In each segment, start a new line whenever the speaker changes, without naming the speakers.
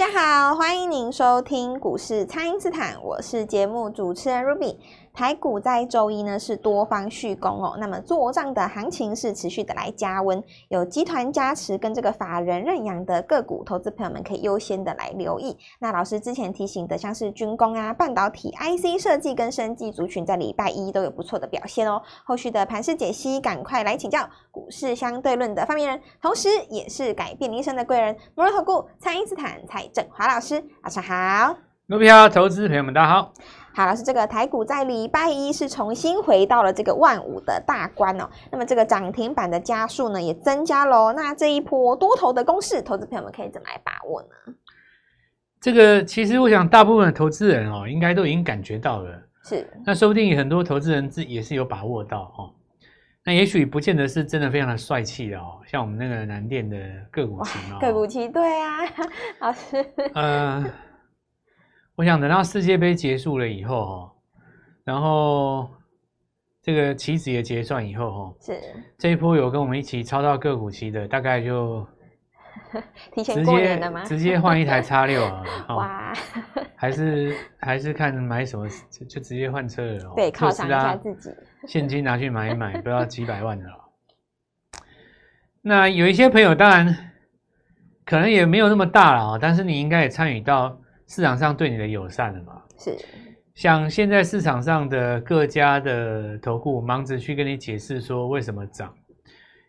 大家好，欢迎您收听股市蔡因斯坦，我是节目主持人 Ruby。台股在周一呢是多方续攻哦，那么做账的行情是持续的来加温，有集团加持跟这个法人认养的个股，投资朋友们可以优先的来留意。那老师之前提醒的，像是军工啊、半导体、IC 设计跟生技族群，在礼拜一都有不错的表现哦。后续的盘势解析，赶快来请教股市相对论的发明人，同时也是改变一生的贵人——摩尔投顾蔡因斯坦蔡振华老师，晚上好。
股票投资朋友们，大家好。
好，老师，这个台股在礼拜一是重新回到了这个万五的大关哦。那么这个涨停板的家数呢也增加喽。那这一波多头的攻势，投资朋友们可以怎么来把握呢？
这个其实我想，大部分的投资人哦，应该都已经感觉到了。
是。那
说不定很多投资人自也是有把握到哦。那也许不见得是真的非常的帅气哦，像我们那个南电的个股期哦。
个股期对啊，老师。
呃。我想等到世界杯结束了以后，哈，然后这个棋子也结算以后，哈，
是
这一波有跟我们一起抄到个股期的，大概就
提前过年了吗？
直接换一台叉六啊！哇，还是还是看买什么，就就直接换车了。
对，犒赏一下自己，
现金拿去买一买，不要几百万的了。那有一些朋友当然可能也没有那么大了啊，但是你应该也参与到。市场上对你的友善了嘛？
是，
像现在市场上的各家的投顾忙着去跟你解释说为什么涨，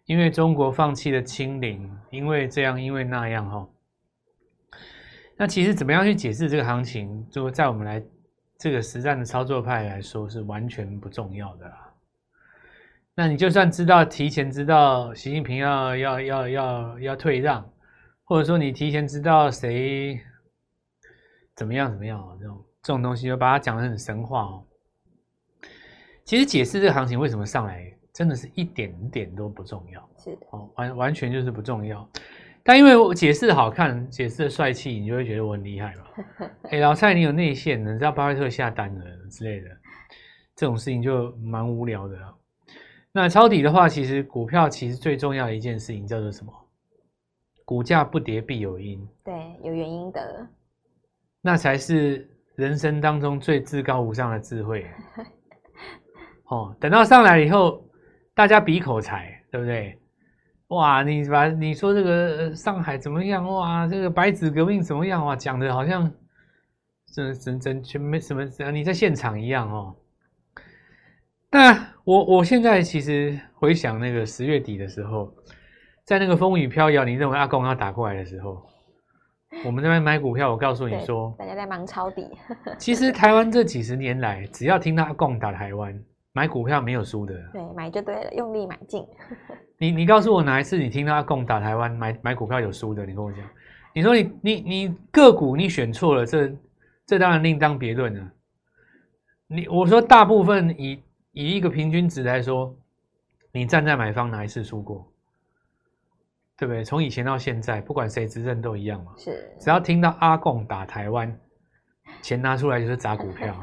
因为中国放弃了清零，因为这样，因为那样哈。那其实怎么样去解释这个行情，就在我们来这个实战的操作派来说是完全不重要的啦。那你就算知道提前知道习近平要要要要要退让，或者说你提前知道谁。怎么样？怎么样啊？这种这种东西，就把它讲得很神话哦。其实解释这个行情为什么上来，真的是一点点都不重要。
是的，
哦，完完全就是不重要。但因为我解释好看，解释的帅气，你就会觉得我很厉害嘛。哎，老蔡，你有内线，你知道巴菲特下单了之类的，这种事情就蛮无聊的。那抄底的话，其实股票其实最重要的一件事情叫做什么？股价不跌必有因。
对，有原因的。
那才是人生当中最至高无上的智慧。哦，等到上来以后，大家比口才，对不对？哇，你把你说这个上海怎么样？哇，这个白纸革命怎么样？哇，讲的好像整整整全没什么，你在现场一样哦。那我我现在其实回想那个十月底的时候，在那个风雨飘摇，你认为阿公要打过来的时候。我们这边买股票，我告诉你说，
大家在忙抄底。
其实台湾这几十年来，只要听到阿共打台湾，买股票没有输的。
对，买就对了，用力买进。
你你告诉我哪一次你听到阿共打台湾买买股票有输的？你跟我讲。你说你你你个股你选错了，这这当然另当别论了。你我说大部分以以一个平均值来说，你站在买方哪一次输过？对不对？从以前到现在，不管谁执政都一样嘛。
是，
只要听到阿贡打台湾，钱拿出来就是砸股票。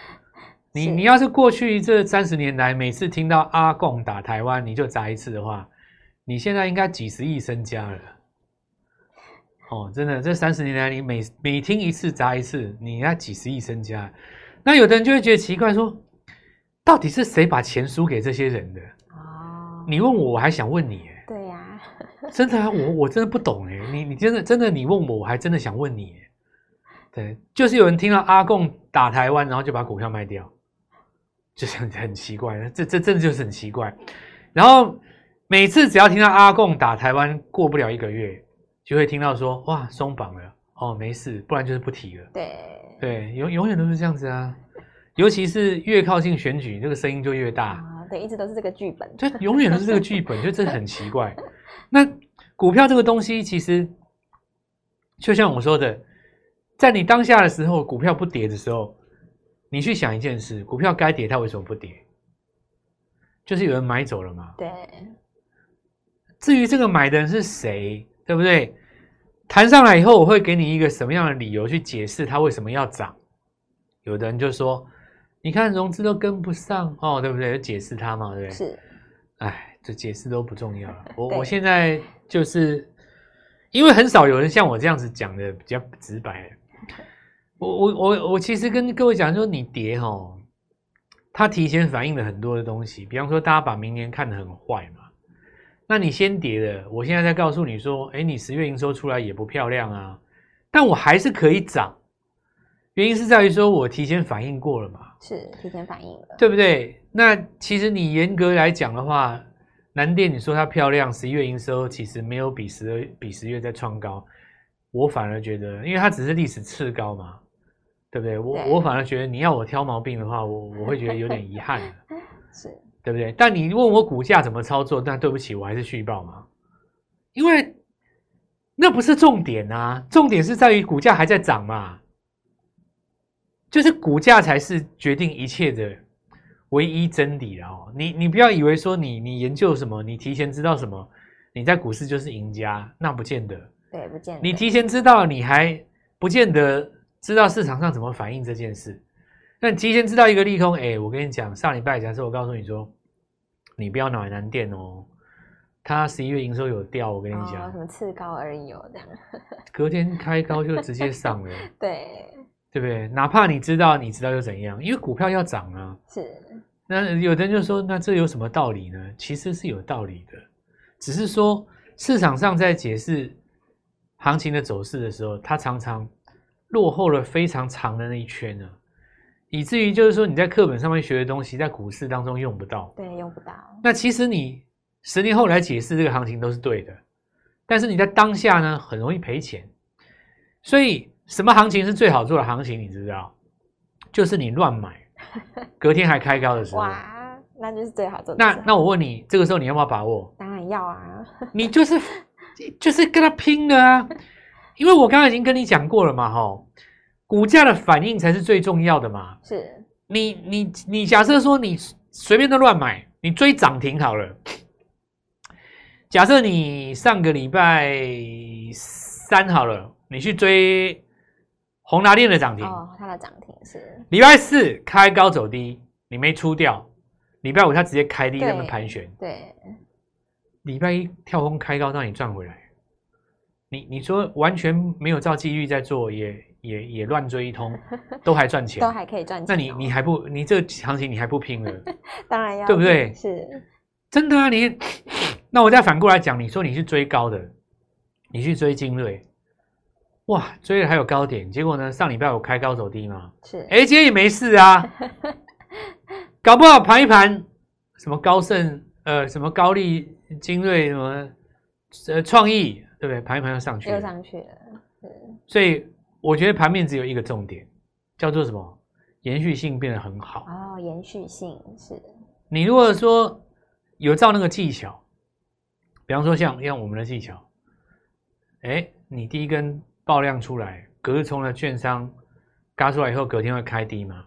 你你要是过去这三十年来，每次听到阿贡打台湾，你就砸一次的话，你现在应该几十亿身家了。哦，真的，这三十年来，你每每听一次砸一次，你应该几十亿身家。那有的人就会觉得奇怪，说，到底是谁把钱输给这些人的？哦，你问我，我还想问你。真的啊，我我真的不懂哎，你你真的真的你问我，我还真的想问你，对，就是有人听到阿贡打台湾，然后就把股票卖掉，就是很，很奇怪，这这真的就是很奇怪。然后每次只要听到阿贡打台湾，过不了一个月，就会听到说哇松绑了哦，没事，不然就是不提了。
对
对，永永远都是这样子啊，尤其是越靠近选举，这个声音就越大。
啊，对，一直都是这个剧本，
就永远都是这个剧本，就真的很奇怪。那股票这个东西，其实就像我说的，在你当下的时候，股票不跌的时候，你去想一件事：股票该跌，它为什么不跌？就是有人买走了嘛。
对。
至于这个买的人是谁，对不对？谈上来以后，我会给你一个什么样的理由去解释它为什么要涨。有的人就说：“你看融资都跟不上哦，对不对？”就解释它嘛，对不对？
是。
哎。这解释都不重要了。我我现在就是因为很少有人像我这样子讲的比较直白。我我我我其实跟各位讲说，你跌齁，它提前反映了很多的东西。比方说，大家把明年看得很坏嘛，那你先跌了，我现在在告诉你说，哎，你十月营收出来也不漂亮啊，但我还是可以涨。原因是在于说我提前反应过了嘛，
是提前反应了，
对不对？那其实你严格来讲的话，南电你说它漂亮，十一月营收其实没有比十二比十月在创高，我反而觉得，因为它只是历史次高嘛，对不对？我对我反而觉得你要我挑毛病的话，我我会觉得有点遗憾，是对不对？但你问我股价怎么操作，那对不起，我还是续报嘛，因为那不是重点啊，重点是在于股价还在涨嘛。就是股价才是决定一切的唯一真理了哦！你你不要以为说你你研究什么，你提前知道什么，你在股市就是赢家，那不见得。
对，不见得。
你提前知道，你还不见得知道市场上怎么反应这件事。那你提前知道一个利空，哎，我跟你讲，上礼拜假设我告诉你说，你不要买南电哦，它十一月营收有掉，我跟你讲，
哦、什么次高而已哦，这样。
隔天开高就直接上了。
对。
对不对？哪怕你知道，你知道又怎样？因为股票要涨啊。是。那有的人就说，那这有什么道理呢？其实是有道理的，只是说市场上在解释行情的走势的时候，它常常落后了非常长的那一圈呢，以至于就是说你在课本上面学的东西，在股市当中用不到。
对，用不到。
那其实你十年后来解释这个行情都是对的，但是你在当下呢，很容易赔钱，所以。什么行情是最好做的行情？你知道，就是你乱买，隔天还开高的时候，
哇，那就是最好做的。
那那我问你，这个时候你要不要把握？
当然要啊！
你就是就是跟他拼的啊！因为我刚刚已经跟你讲过了嘛，哈，股价的反应才是最重要的嘛。
是，
你你你假设说你随便都乱买，你追涨停好了。假设你上个礼拜三好了，你去追。宏达电的涨停
哦，它的涨停是
礼拜四开高走低，你没出掉。礼拜五它直接开低，在那盘旋。
对，
礼拜一跳空开高，让你赚回来。你你说完全没有照纪律在做，也也也乱追一通，都还赚钱，
都还可以赚钱。
那你你还不你这个行情你还不拼了？
当然要，
对不对？
是
真的啊！你 那我再反过来讲，你说你是追高的，你去追精锐。哇，追了还有高点，结果呢？上礼拜有开高走低嘛？是，哎，今天也没事啊。搞不好盘一盘，什么高盛，呃，什么高丽、精锐，什么呃创意，对不对？盘一盘又上去了，
又上去了。
所以我觉得盘面只有一个重点，叫做什么？延续性变得很好。
哦，延续性是。
你如果说有照那个技巧，比方说像像我们的技巧，哎，你第一根。爆量出来，隔日冲的券商嘎出来以后，隔天会开低嘛？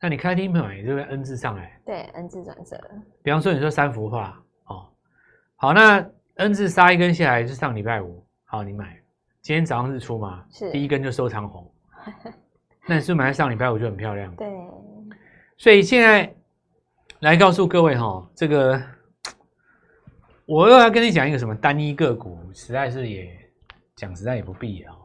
那你开低买，就会 N 字上来。
对，N 字转折。
比方说，你说三幅画哦，好，那 N 字杀一根下来是上礼拜五，好，你买，今天早上日出嘛，是第一根就收长红，那你是不是买在上礼拜五就很漂亮？
对。
所以现在来告诉各位哈、哦，这个我又要跟你讲一个什么单一个股，实在是也讲实在也不必要。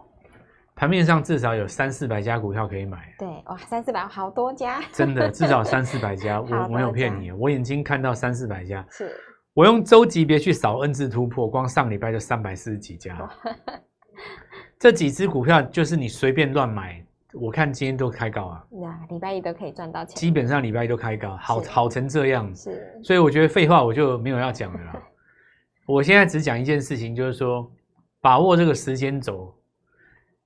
盘面上至少有三四百家股票可以买。
对，哇，三四百好多家。
真的，至少三四百家，我 我没有骗你，我眼睛看到三四百家。
是。
我用周级别去扫 N 字突破，光上礼拜就三百四十几家。这几只股票就是你随便乱买，我看今天都开高啊。
那礼拜一都可以赚到钱。
基本上礼拜一都开高，好好成这样。
是。
所以我觉得废话我就没有要讲的了。我现在只讲一件事情，就是说把握这个时间轴。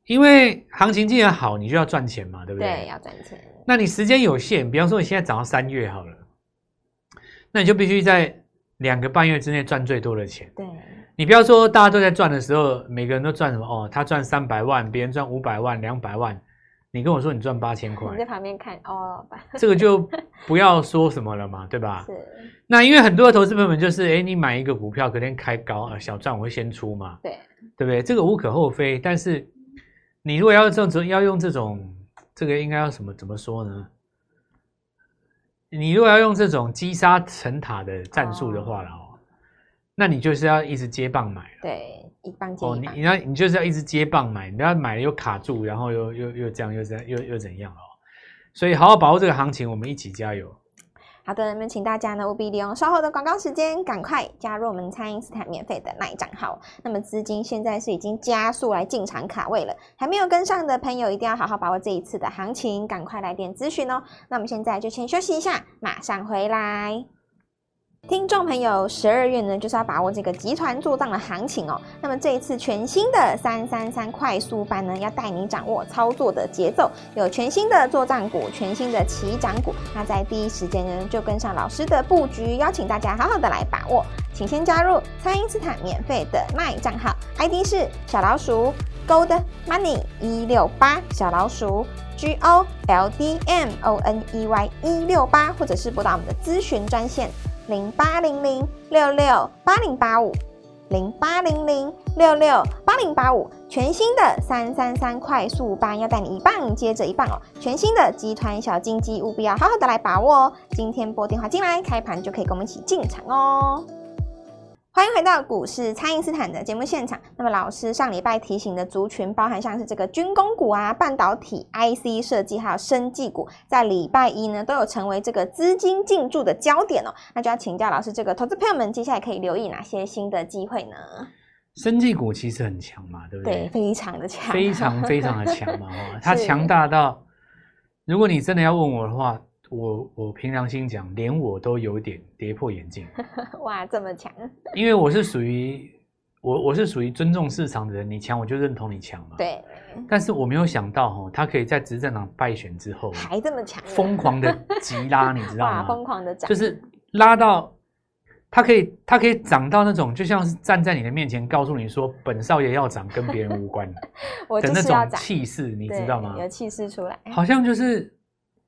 因为行情既然好，你就要赚钱嘛，对不对？
对，要赚钱。
那你时间有限，比方说你现在涨到三月好了，那你就必须在两个半月之内赚最多的钱。
对。
你不要说大家都在赚的时候，每个人都赚什么哦？他赚三百万，别人赚五百万、两百万，你跟我说你赚八千块，
你在旁边看哦，
这个就不要说什么了嘛，对吧？
是。
那因为很多的投资朋友们就是，哎，你买一个股票，隔天开高，呃，小赚我会先出嘛，
对，
对不对？这个无可厚非，但是。你如果要这种要用这种，这个应该要什么怎么说呢？你如果要用这种积沙成塔的战术的话了哦，那你就是要一直接棒买。
对，一棒接一棒。
哦、你你要你就是要一直接棒买，你不要买了又卡住，然后又又又这样又这样又又怎样哦？所以好好把握这个行情，我们一起加油。
好的，那么请大家呢务必利用稍后的广告时间，赶快加入我们餐饮斯坦免费的那一账号。那么资金现在是已经加速来进场卡位了，还没有跟上的朋友一定要好好把握这一次的行情，赶快来电咨询哦。那我们现在就先休息一下，马上回来。听众朋友，十二月呢就是要把握这个集团作帐的行情哦。那么这一次全新的三三三快速班呢，要带你掌握操作的节奏，有全新的作帐股，全新的起涨股。那在第一时间呢，就跟上老师的布局，邀请大家好好的来把握。请先加入蔡因斯坦免费的卖账号，ID 是小老鼠 Gold Money 一六八，小老鼠 G O L D M O N E Y 一六八，或者是拨打我们的咨询专线。零八零零六六八零八五，零八零零六六八零八五，全新的三三三快速班要带你一棒接着一棒哦！全新的集团小金鸡，务必要好好的来把握哦！今天拨电话进来，开盘就可以跟我们一起进场哦。欢迎回到股市，蔡因斯坦的节目现场。那么老师上礼拜提醒的族群，包含像是这个军工股啊、半导体、IC 设计，还有生技股，在礼拜一呢都有成为这个资金进驻的焦点哦。那就要请教老师，这个投资朋友们接下来可以留意哪些新的机会呢？
生技股其实很强嘛，对不对？
对，非常的强，
非常非常的强嘛，它强大到，如果你真的要问我的话。我我凭良心讲，连我都有点跌破眼镜。
哇，这么强！
因为我是属于我我是属于尊重市场的人，你强我就认同你强嘛。
对。
但是我没有想到哈，他可以在执政党败选之后
还这么强，
疯狂的急拉，你知道 吗？
疯狂的涨，
就是拉到他可以他可以涨到那种，就像是站在你的面前告诉你说，本少爷要涨，跟别人无关 的那种气势，你知道吗？
有气势出来，
好像就是。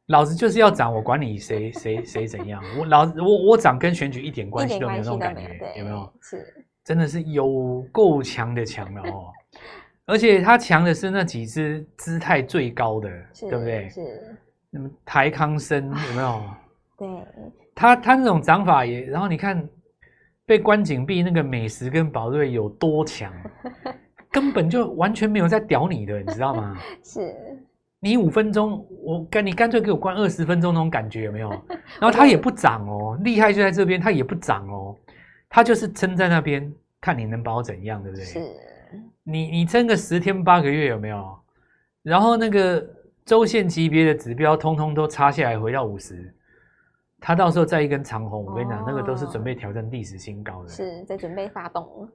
老子就是要涨，我管你谁谁谁怎样，我老子我我涨跟选举一点关系都没有那种感觉，有没有？是，真的是有够强的强了哦，而且他强的是那几只姿态最高的，对不对？是，那么台康生有没有？对，他他那种涨法也，然后你看被关紧闭那个美食跟宝瑞有多强，根本就完全没有在屌你的，你知道吗？是。你五分钟，我干你干脆给我关二十分钟那种感觉有没有？然后它也不涨哦，厉害就在这边，它也不涨哦，它就是撑在那边，看你能把我怎样，对不对？是。你你撑个十天八个月有没有？然后那个周线级别的指标通通都插下来回到五十，它到时候再一根长红，我跟你讲，哦、那个都是准备挑战历史新高的，
是在准备发动。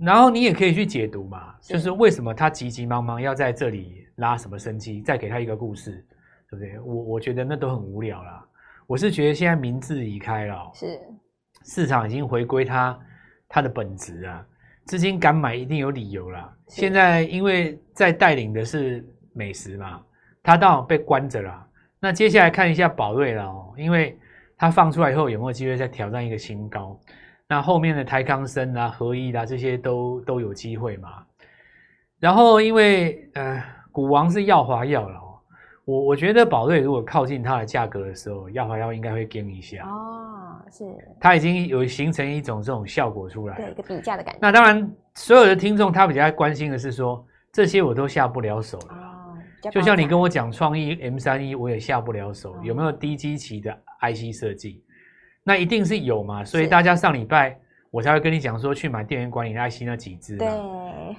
然后你也可以去解读嘛，就是为什么他急急忙忙要在这里拉什么生机，再给他一个故事，对不对？我我觉得那都很无聊啦。我是觉得现在名字已开了，是市场已经回归它它的本质啊，资金敢买一定有理由啦。现在因为在带领的是美食嘛，它当然被关着了。那接下来看一下宝瑞了哦，因为它放出来以后有没有机会再挑战一个新高？那后面的台康生啊、合一啊这些都都有机会嘛。然后因为呃，股王是耀华药了，我我觉得宝瑞如果靠近它的价格的时候，耀华药应该会跟一下哦，是。它已经有形成一种这种效果出来，
对一个比价的感觉。
那当然，所有的听众他比较关心的是说，这些我都下不了手了。哦，就像你跟我讲创意 M 三一，我也下不了手，哦，有没有低基期的 IC 设计？那一定是有嘛，所以大家上礼拜我才会跟你讲说去买电源管理 IC 那几只。对，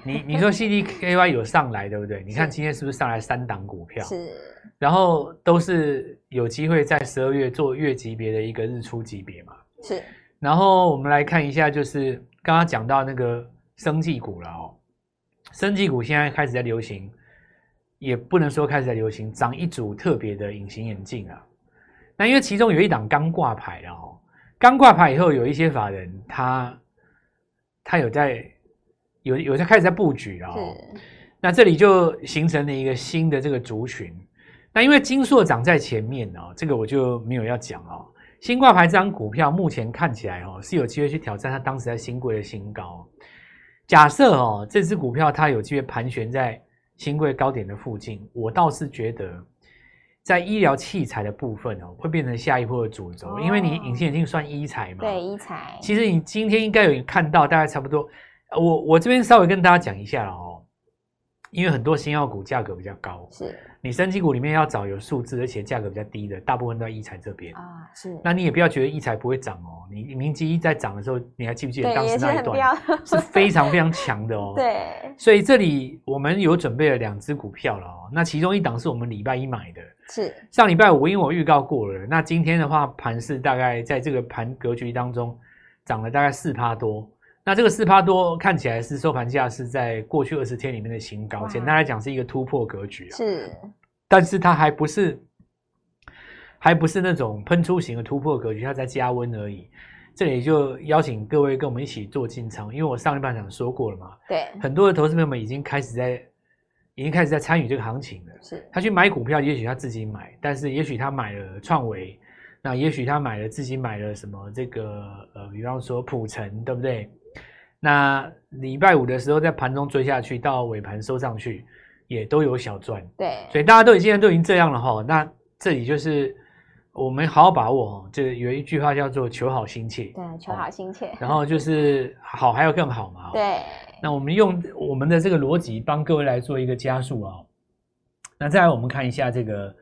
你你说 CDKY 有上来对不对？你看今天是不是上来三档股票？是，然后都是有机会在十二月做月级别的一个日出级别嘛。是，然后我们来看一下，就是刚刚讲到那个生技股了哦，生技股现在开始在流行，也不能说开始在流行，涨一组特别的隐形眼镜啊。那因为其中有一档刚挂牌了哦。刚挂牌以后，有一些法人他他有在有有在开始在布局了哦。那这里就形成了一个新的这个族群。那因为金硕涨在前面哦，这个我就没有要讲哦。新挂牌这张股票目前看起来哦是有机会去挑战它当时在新贵的新高。假设哦这支股票它有机会盘旋在新贵高点的附近，我倒是觉得。在医疗器材的部分哦，会变成下一波的主轴，因为你隐形眼镜算医材嘛。对，医材。其实你今天应该有看到，大概差不多，我我这边稍微跟大家讲一下哦，因为很多新药股价格比较高，
是。
你生技股里面要找有数字而且价格比较低的，大部分都在医材这边
啊。是，
那你也不要觉得医材不会涨哦。你明基一在涨的时候，你还记不记得当时那一段是非常非常强的哦。
对，
所以这里我们有准备了两只股票了哦。那其中一档是我们礼拜一买的，
是
上礼拜五因为我预告过了。那今天的话，盘势大概在这个盘格局当中涨了大概四趴多。那这个四趴多看起来是收盘价是在过去二十天里面的新高，简单来讲是一个突破格局啊。
是。
但是它还不是，还不是那种喷出型的突破格局，它在加温而已。这里就邀请各位跟我们一起做进场，因为我上一半场说过了嘛，
对，
很多的投资朋友们已经开始在，已经开始在参与这个行情了。
是，
他去买股票，也许他自己买，但是也许他买了创维，那也许他买了自己买了什么这个呃，比方说普成，对不对？那礼拜五的时候在盘中追下去，到尾盘收上去。也都有小赚，
对，
所以大家都已经都已经这样了哈。那这里就是我们好好把握哈。就有一句话叫做“求好心切”，
对，求好心切。
然后就是好还要更好嘛。
对。
那我们用我们的这个逻辑帮各位来做一个加速啊。那再来我们看一下这个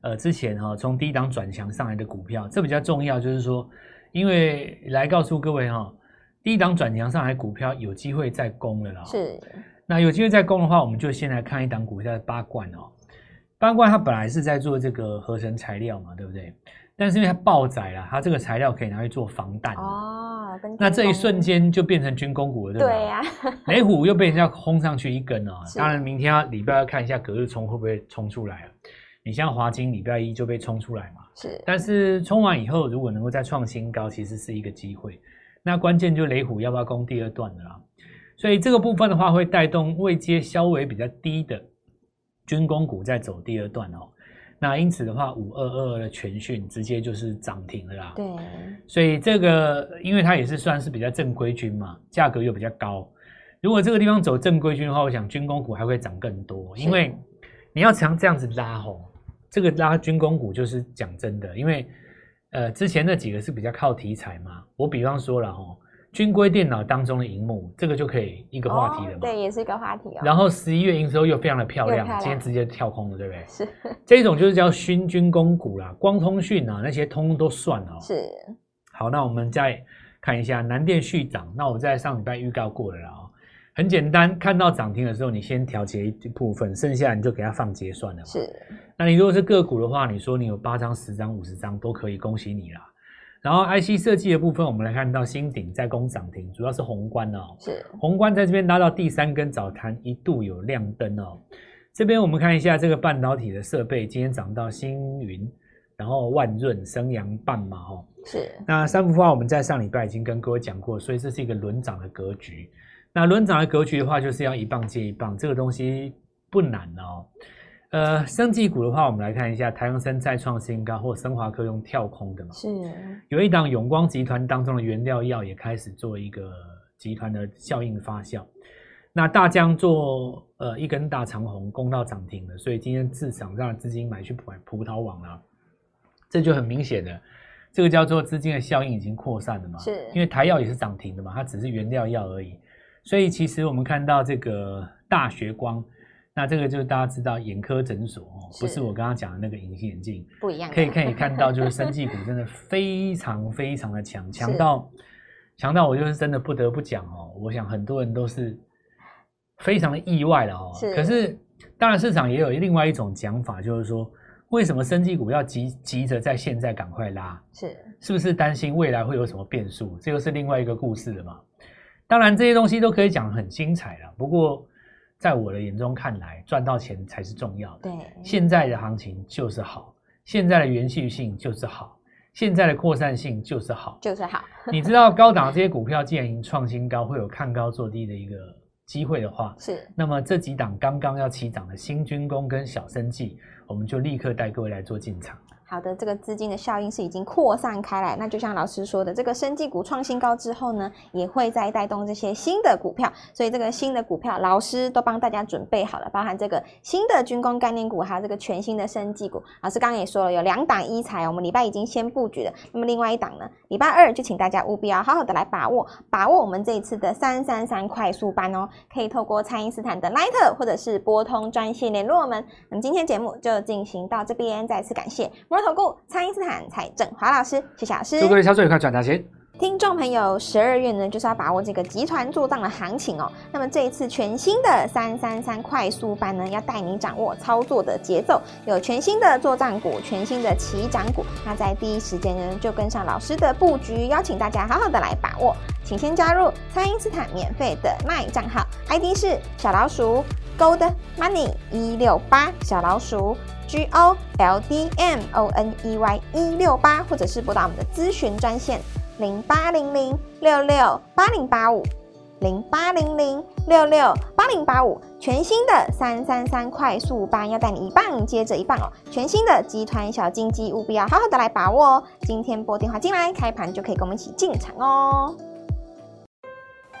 呃之前哈从低档转强上来的股票，这比较重要，就是说因为来告诉各位哈，低档转强上海股票有机会再攻了啦。
是。
那有机会再攻的话，我们就先来看一档股票的八冠哦。八冠它本来是在做这个合成材料嘛，对不对？但是因为它爆载了，它这个材料可以拿去做防弹哦。那这一瞬间就变成军工股了，对不对？呀、啊。雷虎又被人家轰上去一根哦。当然，明天要礼拜要看一下隔日冲会不会冲出来。你像华金礼拜一就被冲出来嘛。是。但是冲完以后，如果能够再创新高，其实是一个机会。那关键就雷虎要不要攻第二段的啦。所以这个部分的话，会带动位阶稍微比较低的军工股在走第二段哦。那因此的话，五二二二的全讯直接就是涨停了啦。对。所以这个，因为它也是算是比较正规军嘛，价格又比较高。如果这个地方走正规军的话，我想军工股还会涨更多。因为你要常这样子拉吼，这个拉军工股就是讲真的，因为呃之前那几个是比较靠题材嘛。我比方说了吼。军规电脑当中的荧幕，这个就可以一个话题了嘛？哦、对，
也是一个话题哦。
然后十一月营收又非常的漂亮，漂亮今天直接跳空了，对不对？
是。
这一种就是叫勋军工股啦，光通讯啊那些通通都算哦。
是。
好，那我们再看一下南电续涨。那我在上礼拜预告过了啦。很简单，看到涨停的时候，你先调节一部分，剩下你就给它放结算了嘛。是。那你如果是个股的话，你说你有八张、十张、五十张都可以，恭喜你啦。然后 IC 设计的部分，我们来看到新鼎在攻涨停，主要是宏观哦。是宏观在这边拉到第三根早盘，一度有亮灯哦。这边我们看一下这个半导体的设备，今天涨到星云，然后万润、升阳半嘛哦。是。那三幅画我们在上礼拜已经跟各位讲过，所以这是一个轮涨的格局。那轮涨的格局的话，就是要一棒接一棒，这个东西不难哦。呃，生技股的话，我们来看一下台阳生再创新高，或升华科用跳空的嘛。是。有一档永光集团当中的原料药也开始做一个集团的效应发酵。那大疆做呃一根大长红攻到涨停了，所以今天市场让资金买去买葡萄网了。这就很明显的，这个叫做资金的效应已经扩散了嘛。是。因为台药也是涨停的嘛，它只是原料药而已。所以其实我们看到这个大学光。那这个就是大家知道眼科诊所哦，不是我刚刚讲的那个隐形眼镜，不一样。可以可以看到，就是生技股真的非常非常的强，强到强到我就是真的不得不讲哦。我想很多人都是非常的意外了哦。是。可是当然市场也有另外一种讲法，就是说为什么生技股要急急着在现在赶快拉？是。是不是担心未来会有什么变数？这又是另外一个故事了嘛。当然这些东西都可以讲得很精彩了，不过。在我的眼中看来，赚到钱才是重要的。对，现在的行情就是好，现在的延续性就是好，现在的扩散性就是好，就是好。你知道高档这些股票既然已经创新高，会有看高做低的一个机会的话，是。那么这几档刚刚要起涨的新军工跟小生技，我们就立刻带各位来做进场。
好的，这个资金的效应是已经扩散开来。那就像老师说的，这个生技股创新高之后呢，也会再带动这些新的股票。所以这个新的股票，老师都帮大家准备好了，包含这个新的军工概念股，还有这个全新的生技股。老师刚刚也说了，有两档医材，我们礼拜已经先布局了。那么另外一档呢，礼拜二就请大家务必要好好的来把握，把握我们这一次的三三三快速班哦，可以透过蔡因斯坦的 Line 或者是拨通专线联络我们。那么今天节目就进行到这边，再次感谢。投顾蔡因斯坦蔡振华老师，谢谢老师。
祝各位操作愉快，赚大钱！
听众朋友，十二月呢就是要把握这个集团做账的行情哦。那么这一次全新的三三三快速班呢，要带你掌握操作的节奏，有全新的做账股，全新的起涨股。那在第一时间呢，就跟上老师的布局，邀请大家好好的来把握。请先加入蔡因斯坦免费的 LINE 账号，ID 是小老鼠 Gold Money 一六八小老鼠。G O L D M O N E Y 一六八，或者是拨打我们的咨询专线零八零零六六八零八五零八零零六六八零八五，全新的三三三快速班要带你一棒接着一棒哦！全新的集团小金鸡，务必要好好的来把握哦！今天拨电话进来，开盘就可以跟我们一起进场哦！